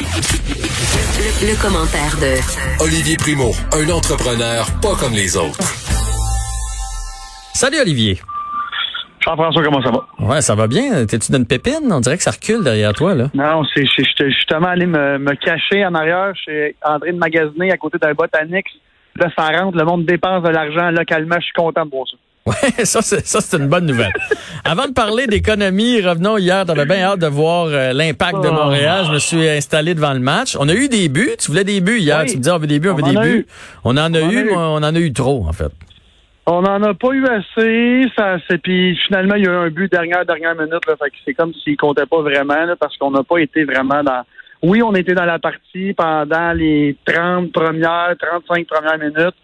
Le, le commentaire de Olivier Primo, un entrepreneur pas comme les autres. Salut Olivier. Jean-François, comment ça va? Ouais, ça va bien. T'es-tu d'une pépine? On dirait que ça recule derrière toi, là. Non, c'est, c'est- j'étais justement allé me, me cacher en arrière chez André de magasiner à côté d'un botanique. Là, ça rentre, le monde dépense de l'argent localement. Je suis content de voir ça. Ouais, ça, c'est, ça, c'est une bonne nouvelle. Avant de parler d'économie, revenons hier. T'avais bien hâte de voir euh, l'impact de Oh. Montréal. Je me suis installé devant le match. On a eu des buts. Tu voulais des buts hier. Oui. Tu me disais, on veut des buts, on, On veut des buts. eu. On en a On eu, eu. mais on en a eu trop, en fait. On n'en a pas eu assez. Ça, puis finalement, il y a eu un but dernière, dernière minute. Là, fait que c'est comme s'il comptait pas vraiment là, parce qu'on n'a pas été vraiment dans... Oui, on était dans la partie pendant les 30 premières, 35 premières minutes.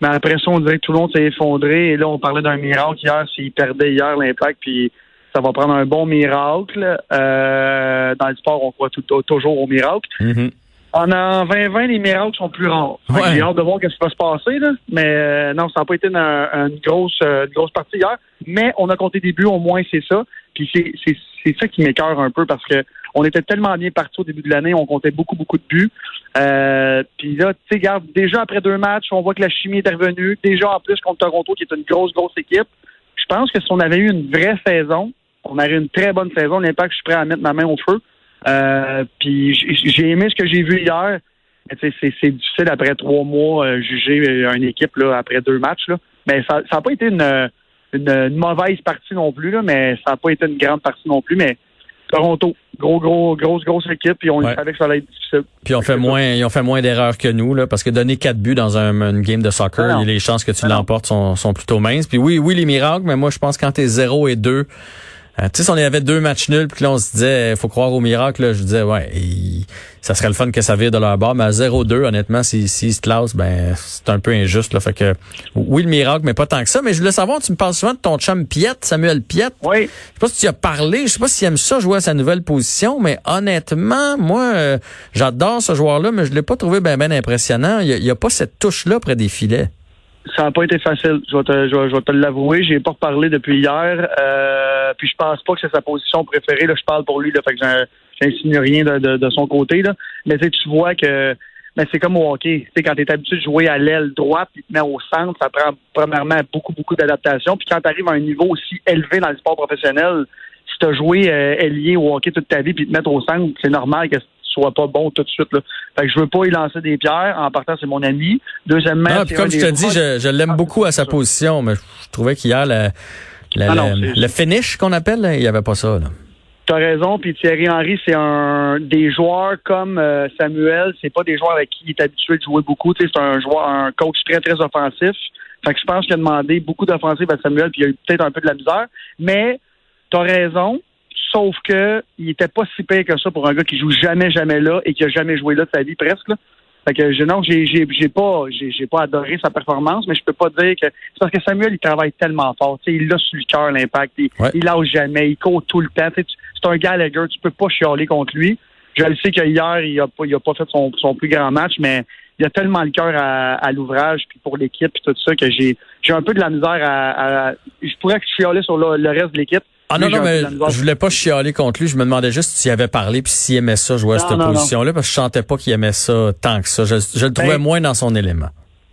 Mais après ça, on dirait que tout le monde s'est effondré. Et là, on parlait d'un miracle hier. S'il perdait hier l'impact, puis ça va prendre un bon miracle. Euh, dans le sport, on croit toujours au miracle. Mhm. En, en 2020, les miracles sont plus rares. Ouais. J'ai hâte de voir ce qui va se passer. Là. Mais euh, non, ça n'a pas été une, une grosse, euh, une grosse partie hier. Mais on a compté des buts, au moins, c'est ça. Puis c'est, c'est, c'est ça qui m'écœure un peu parce que on était tellement bien partis au début de l'année, on comptait beaucoup, beaucoup de buts. Euh, puis là, tu sais, regarde, déjà après deux matchs, on voit que la chimie est revenue. Déjà en plus contre Toronto, qui est une grosse, grosse équipe. Je pense que si on avait eu une vraie saison, on aurait eu une très bonne saison. L'impact, je suis prêt à mettre ma main au feu. Euh, puis j'ai aimé ce que j'ai vu hier. C'est difficile après trois mois euh, juger euh, une équipe là, après deux matchs. Là. Mais ça n'a pas été une, une, une mauvaise partie non plus, là, mais ça n'a pas été une grande partie non plus. Mais Toronto, gros, gros, grosse, grosse équipe, puis on Ouais. savait que ça allait être difficile. Puis on fait moins, ils ont fait moins d'erreurs que nous, là, parce que donner quatre buts dans un, une game de soccer, Ah les chances que tu Ah l'emportes sont, sont plutôt minces. Puis oui, oui, les miracles, mais moi, je pense que quand t'es 0 et 2, euh, tu sais, si on avait deux matchs nuls, puis là, on se disait, faut croire au miracle, là, je disais, ouais, il- ça serait le fun que ça vire de leur bord, mais à 0-2, honnêtement, s'ils si, se classent, ben, c'est un peu injuste, là. Fait que, oui, le miracle, mais pas tant que ça. Mais je voulais savoir, tu me parles souvent de ton chum Piette, Samuel Piette. Oui, Je sais pas si tu y as parlé, je sais pas s'il aime ça jouer à sa nouvelle position, mais honnêtement, moi, euh, j'adore ce joueur-là, mais je l'ai pas trouvé ben ben impressionnant. Il y a, il y a pas cette touche-là près des filets. Ça n'a pas été facile. Je vais te, je vais, je te l'avouer. J'ai pas reparlé depuis hier. Euh, puis je pense pas que c'est sa position préférée. Là, je parle pour lui. Là, fait que j'in- j'insinue rien de, de, de son côté. Là. Mais tu vois que mais c'est comme au hockey. Tu quand tu es habitué de jouer à l'aile droite puis te mets au centre, ça prend premièrement beaucoup, beaucoup d'adaptation. Puis quand tu arrives à un niveau aussi élevé dans le sport professionnel, si tu as joué euh, ailier au hockey toute ta vie puis te mettre au centre, c'est normal que tu sois pas bon tout de suite. Là. Fait que je veux pas y lancer des pierres. En partant, c'est mon ami. Deuxièmement, un comme je te dis, je, je l'aime Ah, beaucoup à sa ça. position, mais je trouvais qu'hier, le, le, Ah non, le- c'est- le finish qu'on appelle, là, il y avait pas ça. Là. T'as raison, puis Thierry Henry, c'est un des joueurs comme euh, Samuel, c'est pas des joueurs avec qui il est habitué de jouer beaucoup. C'est un joueur, un coach très, très offensif. Fait que je pense qu'il a demandé beaucoup d'offensive à Samuel, puis il a eu peut-être un peu de la misère. Mais t'as raison, sauf que il était pas si pire que ça pour un gars qui joue jamais, jamais là et qui a jamais joué là de sa vie presque. Là. Fait que je, non, j'ai, j'ai, j'ai pas, j'ai, j'ai pas adoré sa performance, mais je peux pas dire que c'est parce que Samuel il travaille tellement fort. Tu sais, il a sur le cœur l'impact, il, Ouais. il lâche jamais, il court tout le temps. Tu c'est un Gallagher, tu peux pas chialer contre lui. Je le sais qu'hier il a pas, il a pas fait son, son plus grand match, mais il a tellement le cœur à, à l'ouvrage puis pour l'équipe puis tout ça que j'ai, j'ai un peu de la misère à, à- je pourrais chialer sur le, le reste de l'équipe. Ah non, non, mais je voulais pas chialer contre lui. Je me demandais juste s'il avait parlé puis s'il aimait ça jouer à cette position-là, parce que je sentais pas qu'il aimait ça tant que ça. Je, je le trouvais Ben, moins dans son élément.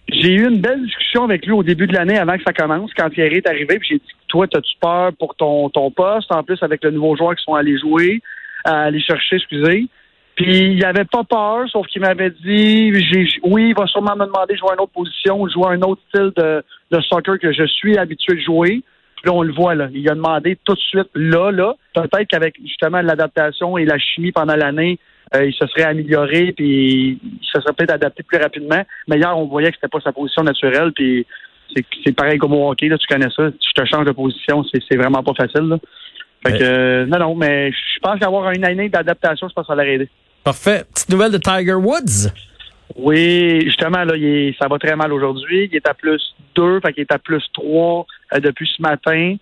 J'ai eu une belle discussion avec lui au début de l'année avant que ça commence, quand Thierry est arrivé, puis j'ai dit Toi, as-tu peur pour ton, ton poste, en plus avec le nouveau joueur qui sont allés jouer, euh, aller chercher, excusez. Puis il avait pas peur, sauf qu'il m'avait dit j'ai oui, il va sûrement me demander de jouer à une autre position ou jouer à un autre style de, de soccer que je suis habitué de jouer. Puis là, on le voit, là. Il a demandé tout de suite, là, là. Peut-être qu'avec justement l'adaptation et la chimie pendant l'année, euh, il se serait amélioré, puis il se serait peut-être adapté plus rapidement. Mais hier, on voyait que c'était pas sa position naturelle, puis c'est, pareil comme au hockey, là, tu connais ça. Tu te changes de position, c'est, vraiment pas facile, là. Fait Mais- que, euh, non, non, mais je pense qu'avoir une année d'adaptation, je pense que ça l'aurait aidé. Parfait. Petite nouvelle de Tiger Woods. Oui, justement, là, il est- ça va très mal aujourd'hui. Il est à plus 2, fait qu'il est à plus 3 euh, depuis ce matin.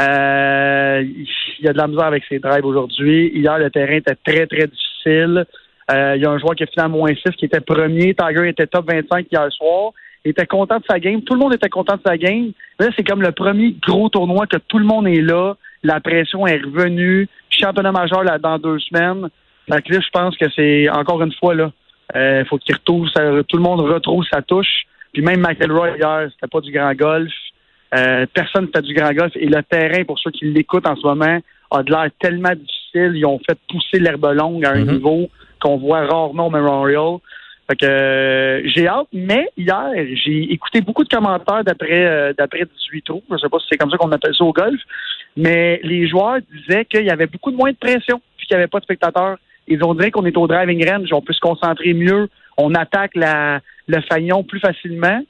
Euh, il y a de la misère avec ses drives aujourd'hui. Hier, le terrain était très, très difficile. Euh, il y a un joueur qui a fini à moins 6 qui était premier. Tiger était top 25 hier soir. Il était content de sa game. Tout le monde était content de sa game. Là, c'est comme le premier gros tournoi que tout le monde est là. La pression est revenue. Championnat majeur là, dans deux semaines. Fait que là, je pense que c'est encore une fois là, il faut qu'il retrouve tout le monde retrouve sa touche. Puis même McElroy hier, c'était pas du grand golf. Euh, personne fait du grand golf. Et le terrain, pour ceux qui l'écoutent en ce moment, a de l'air tellement difficile. Ils ont fait pousser l'herbe longue à un Mhm. niveau qu'on voit rarement au Memorial. Fait que euh, j'ai hâte, mais hier, j'ai écouté beaucoup de commentaires d'après euh, d'après 18 trous. Je sais pas si c'est comme ça qu'on appelle ça au golf. Mais les joueurs disaient qu'il y avait beaucoup de moins de pression, puis qu'il n'y avait pas de spectateurs. Ils ont dit qu'on est au driving range, on peut se concentrer mieux, on attaque la, le faillon plus facilement.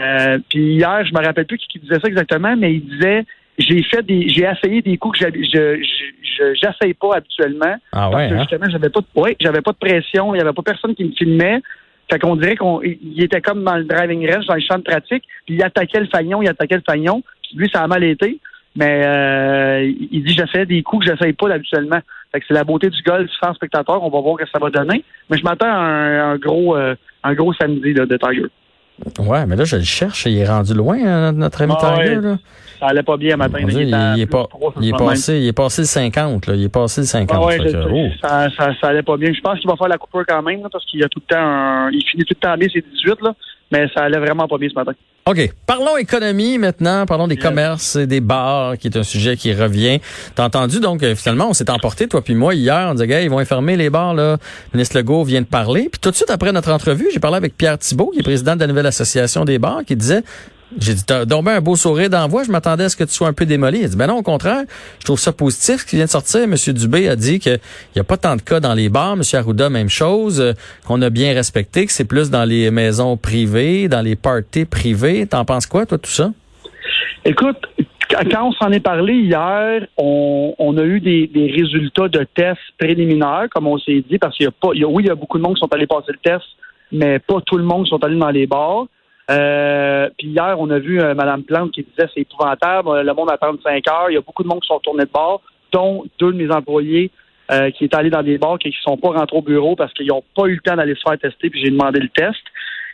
Euh, puis hier, je me rappelle plus qui, qui disait ça exactement, mais il disait j'ai fait des j'ai essayé des coups que je je- j'essaye pas habituellement. Ah Parce ouais, que hein? justement, j'avais pas de ouais, j'avais pas de pression, il y avait pas personne qui me filmait. Fait qu'on dirait qu'on il était comme dans le driving range, dans le champ de pratique, puis il attaquait le fagnon, il attaquait le fagnon, puis lui ça a mal été. Mais euh, il dit j'essaie des coups que j'essaye pas habituellement. Fait que c'est la beauté du golf sans spectateur, on va voir ce que ça va donner. Mais je m'attends à un, un gros euh, un gros samedi là, de Tiger. Ouais, mais là, je le cherche. Il est rendu loin, hein, notre ami Ah Tiger. ouais. Là. Ça allait pas bien matin. Là, il, est pas, il, est passé, il est passé le 50. Là. Il est passé le 50. Ah ouais, que, oh. ça, ça, ça allait pas bien. Je pense qu'il va faire la coupure quand même, là, parce qu'il a tout le temps un- il finit tout le temps bien ses 18, là, mais ça allait vraiment pas bien ce matin. OK. Parlons économie maintenant. Parlons des Yes. commerces et des bars, qui est un sujet qui revient. T'as entendu, donc, euh, finalement, on s'est emporté, toi puis moi, hier. On disait, gars, ils vont fermer les bars, là. Le ministre Legault vient de parler. Puis tout de suite après notre entrevue, j'ai parlé avec Pierre Thibault, qui est président de la nouvelle association des bars, qui disait, j'ai dit, t'as bien un beau sourire d'envoi. Je m'attendais à ce que tu sois un peu démoli. Il a dit, ben non, au contraire, je trouve ça positif. Ce qui vient de sortir, M. Dubé a dit qu'il n'y a pas tant de cas dans les bars. M. Arruda, même chose, euh, qu'on a bien respecté, que c'est plus dans les maisons privées, dans les parties privées. T'en penses quoi, toi, tout ça? Écoute, quand on s'en est parlé hier, on, a eu des, résultats de tests préliminaires, comme on s'est dit, parce qu'il y a pas, oui, il y a beaucoup de monde qui sont allés passer le test, mais pas tout le monde qui sont allés dans les bars. Euh, puis hier, on a vu euh, Mme Plante qui disait c'est épouvantable, euh, le monde attend 5 heures, il y a beaucoup de monde qui sont tournés de bar, dont deux de mes employés euh, qui étaient allés dans des bars et qui sont pas rentrés au bureau parce qu'ils n'ont pas eu le temps d'aller se faire tester, puis j'ai demandé le test.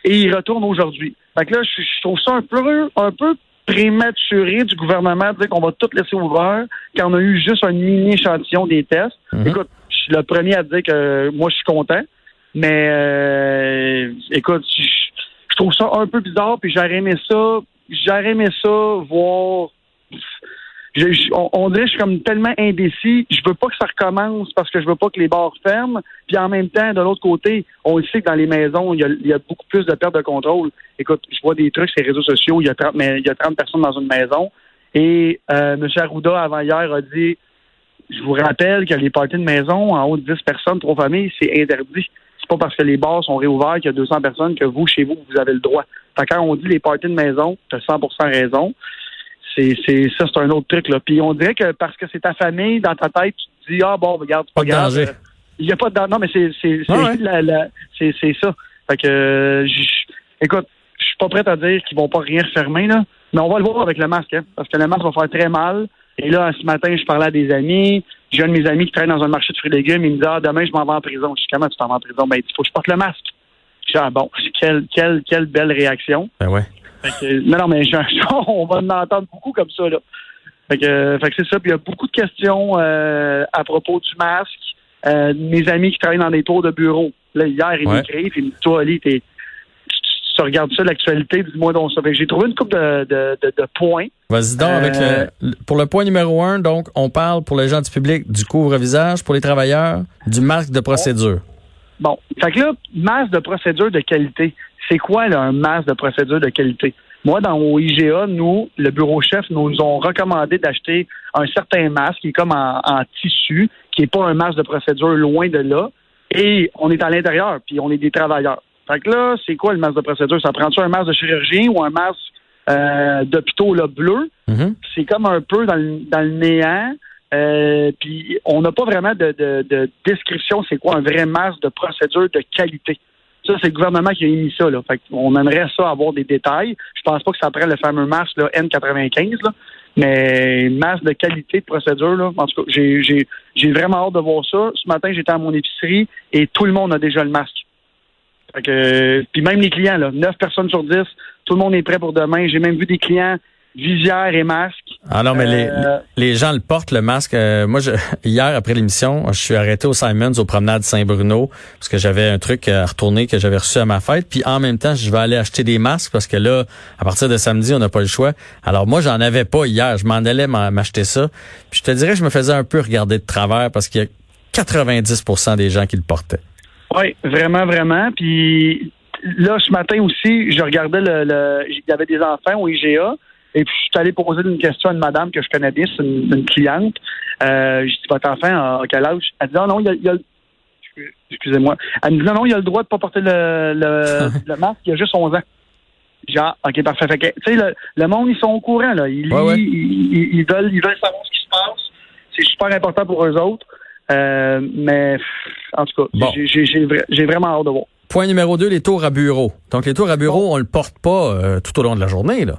Et ils retournent aujourd'hui. Fait que là, je, je trouve ça un peu, un peu prématuré du gouvernement de dire qu'on va tout laisser ouvert quand on a eu juste un mini échantillon des tests. Mhm. Écoute, je suis le premier à dire que moi, je suis content. Mais euh, écoute, je, trouve ça un peu bizarre, puis j'aurais aimé ça. J'aurais aimé ça voir. On, on dirait que je suis comme tellement indécis. Je veux pas que ça recommence parce que je veux pas que les bars ferment. Puis en même temps, de l'autre côté, on le sait que dans les maisons, il y a, beaucoup plus de perte de contrôle. Écoute, je vois des trucs sur les réseaux sociaux. Il y a 30, mais il y a 30 personnes dans une maison. Et euh, M. Arruda, avant hier, a dit Je vous rappelle que les parties de maison, en haut de 10 personnes, trois familles, c'est interdit. Pas parce que les bars sont réouverts qu'il y a 200 personnes que vous, chez vous, vous avez le droit. Fait quand on dit les parties de maison, tu as 100 raison. C'est, c'est, ça, c'est un autre truc, là. Puis on dirait que parce que c'est ta famille, dans ta tête, tu te dis, ah bon, regarde, c'est Pas pas, grave. Euh, Il n'y a pas de danger. Non, mais c'est, c'est, c'est, Ah ouais. la- la- c'est, c'est ça. Fait que, euh, écoute, je suis pas prêt à dire qu'ils vont pas rien fermer, là. Mais on va le voir avec le masque, hein, parce que le masque va faire très mal. Et là, ce matin, je parlais à des amis. J'ai un de mes amis qui travaille dans un marché de fruits et légumes. Il me dit, ah, demain, je m'en vais en prison. Je dis, comment tu t'en vas en prison? Ben, il dit, faut que je porte le masque. Je dis, ah bon, quelle, quelle, quelle belle réaction. Ben ouais. Fait que, non, non, mais je- on va en entendre beaucoup comme ça, là. Fait que, fait que c'est ça. Puis il y a beaucoup de questions euh, à propos du masque. Euh, mes amis qui travaillent dans des tours de bureau. Là, hier, ils Ouais. m'écrivent, puis ils me disent, toi, Ali, t'es, tu, regardes ça, l'actualité, dis-moi donc ça. J'ai trouvé une coupe de, de, de, de points. Vas-y donc avec Euh, le, pour le point numéro un, donc, on parle pour les gens du public du couvre-visage, pour les travailleurs, du masque de procédure. Bon. Fait que là, masse de procédure de qualité. C'est quoi, là, un masse de procédure de qualité? Moi, dans au IGA, nous, le bureau chef nous ont recommandé d'acheter un certain masque qui est comme en, en tissu, qui n'est pas un masque de procédure loin de là. Et on est à l'intérieur, puis on est des travailleurs. Fait que là, c'est quoi le masque de procédure? Ça prend-tu un masque de chirurgien ou un masque euh, d'hôpitaux là, bleu? Mhm. c'est comme un peu dans le, dans le néant. Euh, puis on n'a pas vraiment de, de, de description c'est quoi un vrai masque de procédure de qualité. Ça, c'est le gouvernement qui a émis ça. Là. Fait on aimerait ça avoir des détails. Je pense pas que ça prenne le fameux masque là, N95, là, mais masque de qualité de procédure. Là. En tout cas, j'ai vraiment hâte de voir ça. Ce matin, j'étais à mon épicerie et tout le monde a déjà le masque. Fait que, puis même les clients, là, 9 personnes sur 10, tout le monde est prêt pour demain. J'ai même vu des clients visière et masque. Ah non, mais Euh, les, les gens le portent, le masque. Euh, moi, je, hier, après l'émission, je suis arrêté au Simons, au promenade Saint-Bruno, parce que j'avais un truc à retourner que j'avais reçu à ma fête. Puis en même temps, je vais aller acheter des masques, parce que là, à partir de samedi, on n'a pas le choix. Alors moi, j'en avais pas hier. Je m'en allais m'acheter ça. Puis je te dirais, je me faisais un peu regarder de travers, parce qu'il y a 90% des gens qui le portaient. Oui, vraiment, vraiment. Puis là, ce matin aussi, je regardais le, le- il y avait des enfants au IGA. Et puis, je suis allé poser une question à une madame que je connais bien, c'est une, une cliente. Euh, je dis, votre enfant a quel âge? Elle dit, ah non, il y a, il y a le- Excusez-moi. Elle me dit, non, non, il a le droit de pas porter le, le, le masque, il a juste 11 ans. Genre, OK, parfait. Fait tu sais, le, le monde, ils sont au courant, là. Ils, Ouais, ouais. Ils, ils- ils veulent, ils veulent savoir ce qui se passe. C'est super important pour eux autres. Euh, mais, en tout cas, Bon. j'ai- j'ai j'ai vra- j'ai vraiment hâte de voir. Point numéro 2, les tours à bureau. Donc les tours à bureau, on le porte pas euh, tout au long de la journée, là.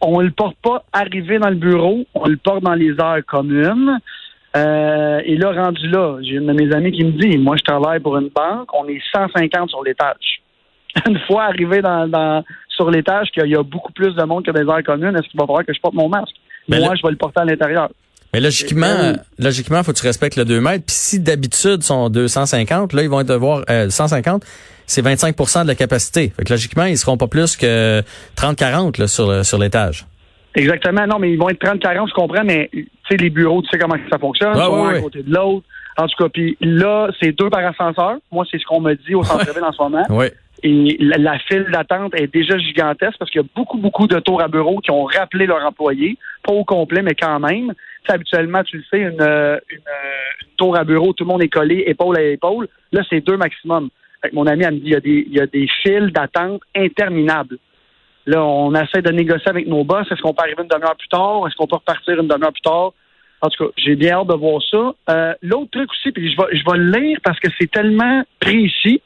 On le porte pas arrivé dans le bureau, on le porte dans les heures communes. Euh, et là, rendu là, j'ai une de mes amies qui me dit, moi, je travaille pour une banque, on est 150 sur l'étage. Une fois arrivé dans, dans- sur l'étage, qu'il y a beaucoup plus de monde que des heures communes, est-ce qu'il va falloir que je porte mon masque? Mais moi, là- je vais le porter à l'intérieur. Mais logiquement, Ben oui. logiquement, faut que tu respectes le 2 mètres. Puis si d'habitude sont 250, là, ils vont devoir euh, 150, c'est 25% de la capacité. Fait que logiquement, ils seront pas plus que 30-40 là, sur, sur l'étage. Exactement. Non, mais ils vont être 30-40, je comprends, mais tu sais, les bureaux, tu sais comment ça fonctionne. Sont ouais, un côté de l'autre. En tout cas, puis là, c'est deux par ascenseur. Moi, c'est ce qu'on me dit au centre-ville en ce moment. Oui. Et la, la file d'attente est déjà gigantesque parce qu'il y a beaucoup, beaucoup de tours à bureau qui ont rappelé leurs employés. Pas au complet, mais quand même. Habituellement, tu le sais, une, euh, une, euh, une tour à bureau, tout le monde est collé épaule à épaule. Là, c'est deux maximum. Fait que mon ami, elle me dit, il y a des, il y a des files d'attente interminables. Là, on essaie de négocier avec nos boss. Est-ce qu'on peut arriver une demi-heure plus tard? Est-ce qu'on peut repartir une demi-heure plus tard? En tout cas, j'ai bien hâte de voir ça. Euh, L'autre truc aussi, puis je vais, je vais le lire parce que c'est tellement précis.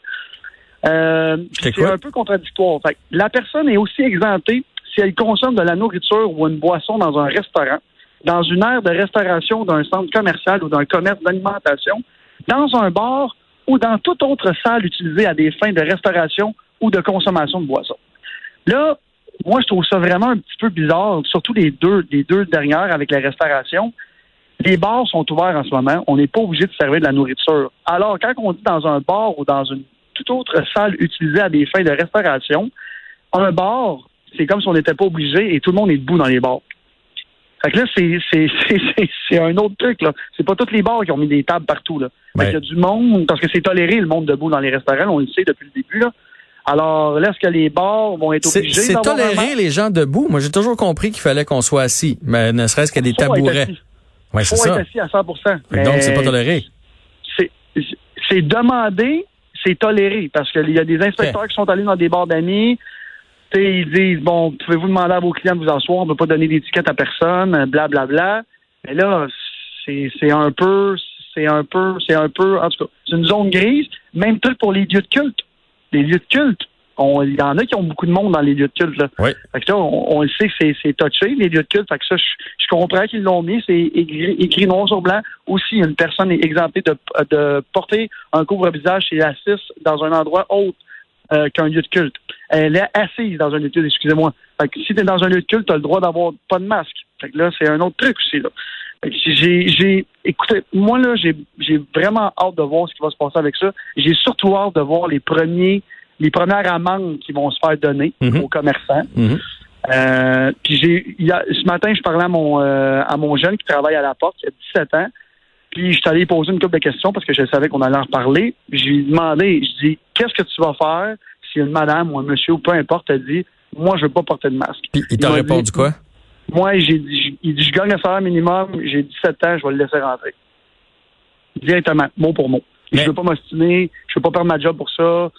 Euh, c'est un peu contradictoire. Fait que la personne est aussi exemptée si elle consomme de la nourriture ou une boisson dans un restaurant, dans une aire de restauration d'un centre commercial ou d'un commerce d'alimentation, dans un bar ou dans toute autre salle utilisée à des fins de restauration ou de consommation de boissons. Là, moi, je trouve ça vraiment un petit peu bizarre, surtout les deux, les deux dernières avec la restauration. Les bars sont ouverts en ce moment. On n'est pas obligé de servir de la nourriture. Alors, quand on dit dans un bar ou dans une toute autre salle utilisée à des fins de restauration, un bar, c'est comme si on n'était pas obligé et tout le monde est debout dans les bars. Fait que là, c'est, un autre truc, là. C'est pas tous les bars qui ont mis des tables partout, là. Fait qu'il y a du monde, parce que c'est toléré, le monde debout dans les restaurants, on le sait depuis le début, là. Alors, là, est-ce que les bars vont être obligés c'est toléré les gens debout. Moi, j'ai toujours compris qu'il fallait qu'on soit assis, mais ne serait-ce que des tabourets. Ouais, c'est Faut être ça. assis à 100 Fait que Donc, c'est pas Mais toléré. c'est, demandé, c'est toléré, parce qu'il y a des inspecteurs qui sont allés dans des bars d'amis, ils disent, bon, pouvez-vous demander à vos clients de vous asseoir, on ne peut pas donner d'étiquette à personne, blablabla. Bla, bla. Mais là, c'est, un peu, c'est un peu, c'est un peu, en tout cas, c'est une zone grise. Même truc pour les lieux de culte. Les lieux de culte. Il y en a qui ont beaucoup de monde dans les lieux de culte, là. Oui. Fait que là, on, on le sait que c'est, touché, les lieux de culte. Fait que ça, je, je comprends qu'ils l'ont mis. C'est écrit, écrit noir sur blanc. Aussi, une personne est exemptée de, de porter un couvre-visage elle assiste dans un endroit autre euh, qu'un lieu de culte. Elle est assise dans un lieu de culte, excusez-moi. Fait que si tu es dans un lieu de culte, tu as le droit d'avoir pas de masque. Fait que là, c'est un autre truc aussi, là. J'ai, j'ai, écoutez, moi, là, j'ai, j'ai vraiment hâte de voir ce qui va se passer avec ça. J'ai surtout hâte de voir les premiers, les premières amendes qui vont se faire donner Mhm. aux commerçants. Mhm. Euh, puis j'ai, ce matin, je parlais à mon, euh, à mon jeune qui travaille à la porte, qui a 17 ans. Puis je suis allé poser une couple de questions parce que je savais qu'on allait en reparler. Je lui ai demandé, je dis, qu'est-ce que tu vas faire si une madame ou un monsieur ou peu importe te dit, moi, je veux pas porter de masque? Puis il t'a répondu dit- quoi? Moi, j'ai dit, il dit, je gagne un salaire minimum, j'ai 17 ans, je vais le laisser rentrer. Directement, mot pour mot. Mais- Je veux pas m'ostiner, je veux pas perdre ma job pour ça.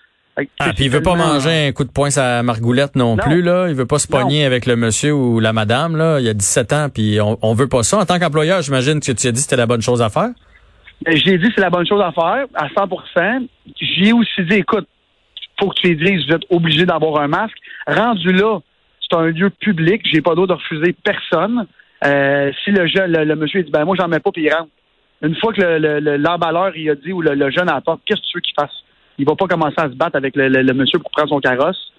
Ah, puis il veut pas manger un coup de poing à Margoulette non, Non. plus, là. Il veut pas se Non. pogner avec le monsieur ou la madame, là. Il a 17 ans, puis on, on veut pas ça. En tant qu'employeur, j'imagine que tu as dit que c'était la bonne chose à faire. Ben, J'ai dit c'est la bonne chose à faire, à 100% J'ai aussi dit, écoute, faut que tu les dises, vous êtes obligé d'avoir un masque. Rendu là, c'est un lieu public, j'ai pas d'autre de refuser personne. Euh, si le jeune, le, le monsieur dit, ben moi j'en mets pas, puis il rentre. Une fois que le- le- le- l'emballeur il a dit ou le, jeune à la porte, qu'est-ce que tu veux qu'il fasse? Il va pas commencer à se battre avec le, le- le monsieur pour prendre son carrosse.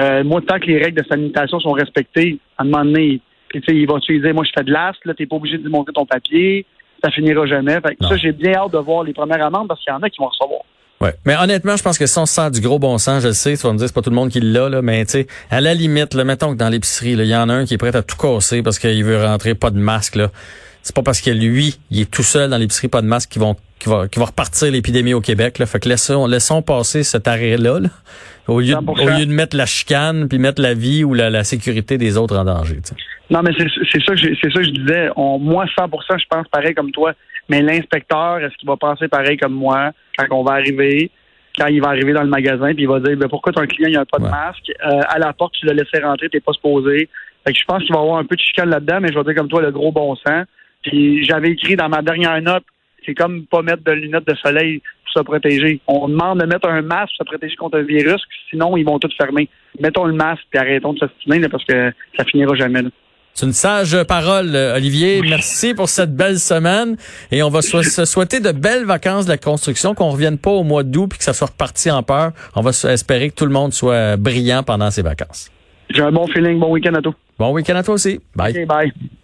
Euh, moi, tant que les règles de sanitation sont respectées, à un moment donné, Puis tu sais, il va te dire, moi je fais de l'as, là, t'es pas obligé de monter ton papier, ça finira jamais. Fait que ça, j'ai bien hâte de voir les premières amendes parce qu'il y en a qui vont recevoir. Ouais. Mais honnêtement, je pense que si on se sent du gros bon sens, je le sais, tu vas me dire, c'est pas tout le monde qui l'a, là, mais tu sais, à la limite, là, mettons que dans l'épicerie, il y en a un qui est prêt à tout casser parce qu'il veut rentrer pas de masque, là. C'est pas parce que lui, il est tout seul dans l'épicerie, pas de masque, qu'ils vont, qu'il va, repartir l'épidémie au Québec, là. Fait que laissons, laissons passer cet arrêt-là, là, au lieu, de, 100%. au lieu de mettre la chicane puis mettre la vie ou la, la sécurité des autres en danger, tu. Non, mais c'est ça que ça que je disais. On, moi, 100% je pense pareil comme toi. Mais l'inspecteur, est-ce qu'il va penser pareil comme moi quand on va arriver, quand il va arriver dans le magasin, puis il va dire ben, pourquoi ton client il a pas de Ouais. masque? Euh, à la porte tu l'as laissé rentrer, t'es pas supposé. Fait que je pense qu'il va y avoir un peu de chicane là-dedans, mais je vais dire comme toi le gros bon sens. Puis j'avais écrit dans ma dernière note, c'est comme pas mettre de lunettes de soleil pour se protéger. On demande de mettre un masque pour se protéger contre un virus, sinon ils vont tout fermer. Mettons le masque puis arrêtons de s'astiner là, parce que ça finira jamais. là. C'est une sage parole, Olivier. Merci pour cette belle semaine. Et on va so- se souhaiter de belles vacances de la construction, qu'on revienne pas au mois d'août puis que ça soit reparti en peur. On va espérer que tout le monde soit brillant pendant ses vacances. J'ai un bon feeling, bon week-end à tous. Bon week-end à toi aussi. Bye. OK, bye.